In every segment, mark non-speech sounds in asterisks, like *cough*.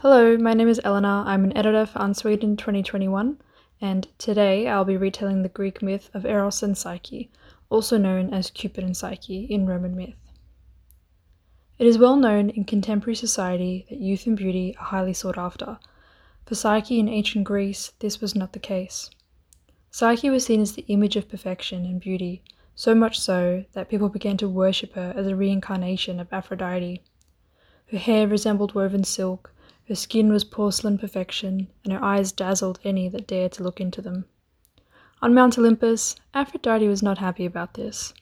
Hello, my name is Elena. I'm an editor for UNSWeetened 2021, and today I'll be retelling the Greek myth of Eros and Psyche, also known as Cupid and Psyche in Roman myth. It is well known in contemporary society that youth and beauty are highly sought after. For Psyche in ancient Greece, this was not the case. Psyche was seen as the image of perfection and beauty, so much so that people began to worship her as a reincarnation of Aphrodite. Her hair resembled woven silk, her skin was porcelain perfection, and her eyes dazzled any that dared to look into them. On Mount Olympus, Aphrodite was not happy about this.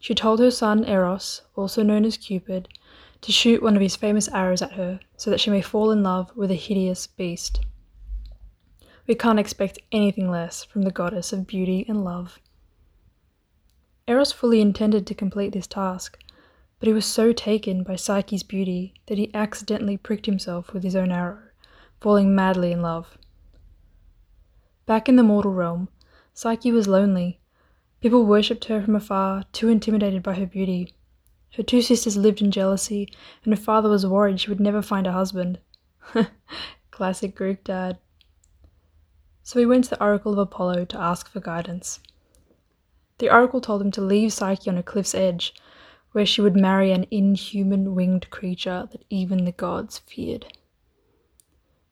She told her son Eros, also known as Cupid, to shoot one of his famous arrows at her so that she may fall in love with a hideous beast. We can't expect anything less from the goddess of beauty and love. Eros fully intended to complete this task, but he was so taken by Psyche's beauty that he accidentally pricked himself with his own arrow, falling madly in love. Back in the mortal realm, Psyche was lonely. People worshipped her from afar, too intimidated by her beauty. Her two sisters lived in jealousy, and her father was worried she would never find a husband. *laughs* Classic Greek dad. So he went to the oracle of Apollo to ask for guidance. The oracle told him to leave Psyche on a cliff's edge, where she would marry an inhuman winged creature that even the gods feared.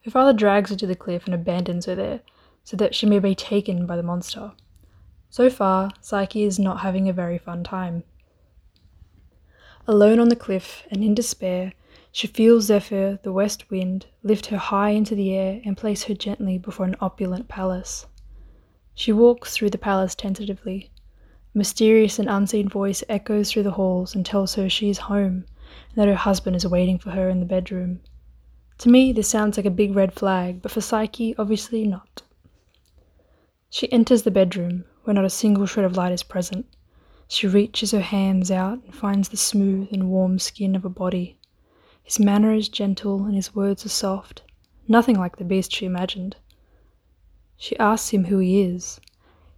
Her father drags her to the cliff and abandons her there, so that she may be taken by the monster. So far, Psyche is not having a very fun time. Alone on the cliff and in despair, she feels Zephyr, the west wind, lift her high into the air and place her gently before an opulent palace. She walks through the palace tentatively, mysterious and unseen voice echoes through the halls and tells her she is home and that her husband is waiting for her in the bedroom. To me, this sounds like a big red flag, but for Psyche, obviously not. She enters the bedroom, where not a single shred of light is present. She reaches her hands out and finds the smooth and warm skin of a body. His manner is gentle and his words are soft, nothing like the beast she imagined. She asks him who he is,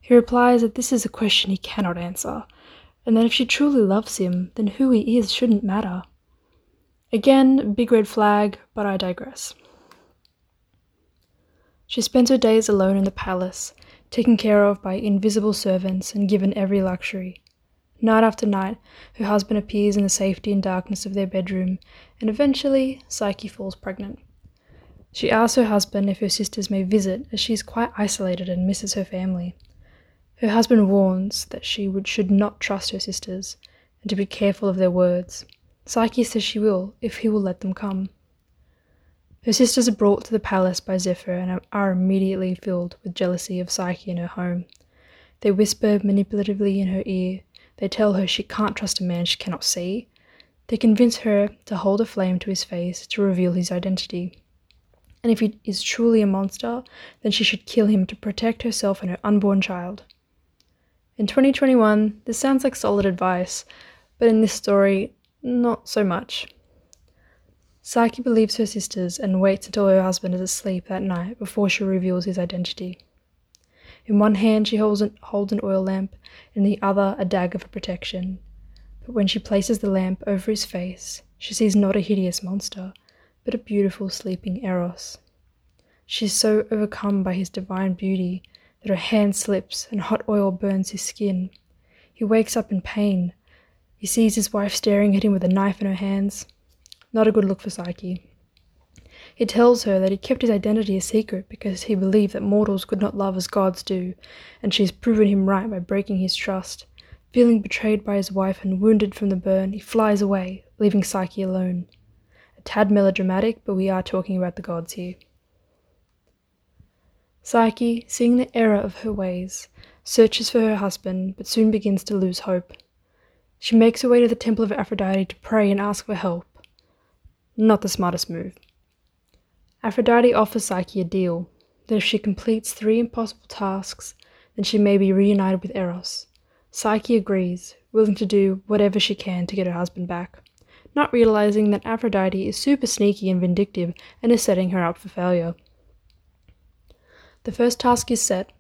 he replies that this is a question he cannot answer, and that if she truly loves him, then who he is shouldn't matter. Again, big red flag, but I digress. She spends her days alone in the palace, taken care of by invisible servants and given every luxury. Night after night, her husband appears in the safety and darkness of their bedroom, and eventually, Psyche falls pregnant. She asks her husband if her sisters may visit, as she is quite isolated and misses her family. Her husband warns that she would, should not trust her sisters and to be careful of their words. Psyche says she will, if he will let them come. Her sisters are brought to the palace by Zephyr and are immediately filled with jealousy of Psyche in her home. They whisper manipulatively in her ear. They tell her she can't trust a man she cannot see. They convince her to hold a flame to his face to reveal his identity. And if he is truly a monster, then she should kill him to protect herself and her unborn child. In 2021, this sounds like solid advice, but in this story, not so much. Psyche believes her sisters and waits until her husband is asleep that night before she reveals his identity. In one hand, she holds an, holds an oil lamp, in the other, a dagger for protection. But when she places the lamp over his face, she sees not a hideous monster, but a beautiful sleeping Eros. She is so overcome by his divine beauty that her hand slips and hot oil burns his skin. He wakes up in pain. He sees his wife staring at him with a knife in her hands. Not a good look for Psyche. He tells her that he kept his identity a secret because he believed that mortals could not love as gods do, and she has proven him right by breaking his trust. Feeling betrayed by his wife and wounded from the burn, he flies away, leaving Psyche alone. A tad melodramatic, but we are talking about the gods here. Psyche, seeing the error of her ways, searches for her husband, but soon begins to lose hope. She makes her way to the temple of Aphrodite to pray and ask for help. Not the smartest move. Aphrodite offers Psyche a deal that if she completes three impossible tasks, then she may be reunited with Eros. Psyche agrees, willing to do whatever she can to get her husband back, not realizing that Aphrodite is super sneaky and vindictive and is setting her up for failure. The first task is set,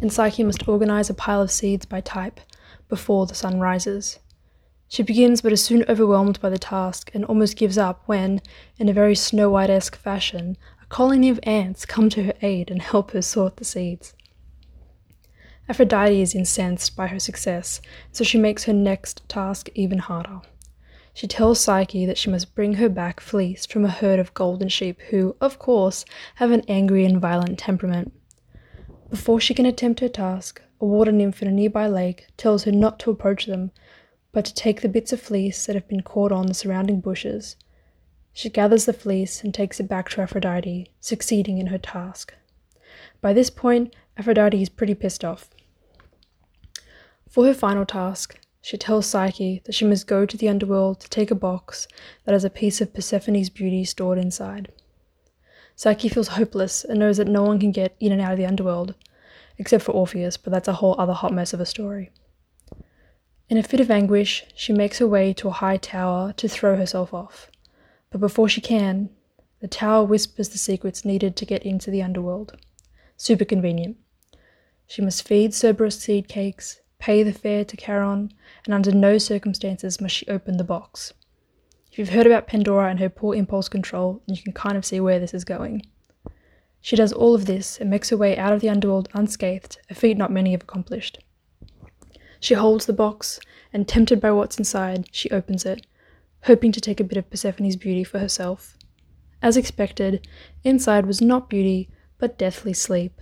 and Psyche must organize a pile of seeds by type before the sun rises. She begins but is soon overwhelmed by the task and almost gives up when, in a very Snow White esque fashion, a colony of ants come to her aid and help her sort the seeds. Aphrodite is incensed by her success, so she makes her next task even harder. She tells Psyche that she must bring her back fleece from a herd of golden sheep who, of course, have an angry and violent temperament. Before she can attempt her task, a water nymph in a nearby lake tells her not to approach them but to take the bits of fleece that have been caught on the surrounding bushes. She gathers the fleece and takes it back to Aphrodite, succeeding in her task. By this point, Aphrodite is pretty pissed off. For her final task, she tells Psyche that she must go to the underworld to take a box that has a piece of Persephone's beauty stored inside. Psyche feels hopeless and knows that no one can get in and out of the underworld, except for Orpheus, but that's a whole other hot mess of a story. In a fit of anguish, she makes her way to a high tower to throw herself off. But before she can, the tower whispers the secrets needed to get into the underworld. Super convenient. She must feed Cerberus seed cakes, pay the fare to Charon, and under no circumstances must she open the box. If you've heard about Pandora and her poor impulse control, you can kind of see where this is going. She does all of this and makes her way out of the underworld unscathed, a feat not many have accomplished. She holds the box, and tempted by what's inside, she opens it, hoping to take a bit of Persephone's beauty for herself. As expected, inside was not beauty, but deathly sleep.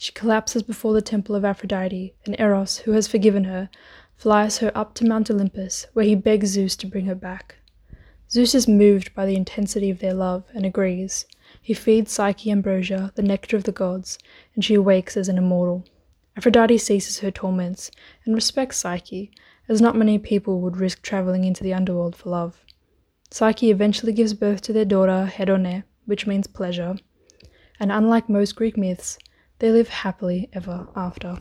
She collapses before the temple of Aphrodite, and Eros, who has forgiven her, flies her up to Mount Olympus, where he begs Zeus to bring her back. Zeus is moved by the intensity of their love and agrees. He feeds Psyche ambrosia, the nectar of the gods, and she awakes as an immortal. Aphrodite ceases her torments and respects Psyche, as not many people would risk travelling into the underworld for love. Psyche eventually gives birth to their daughter Hedone, which means pleasure, and unlike most Greek myths, they live happily ever after.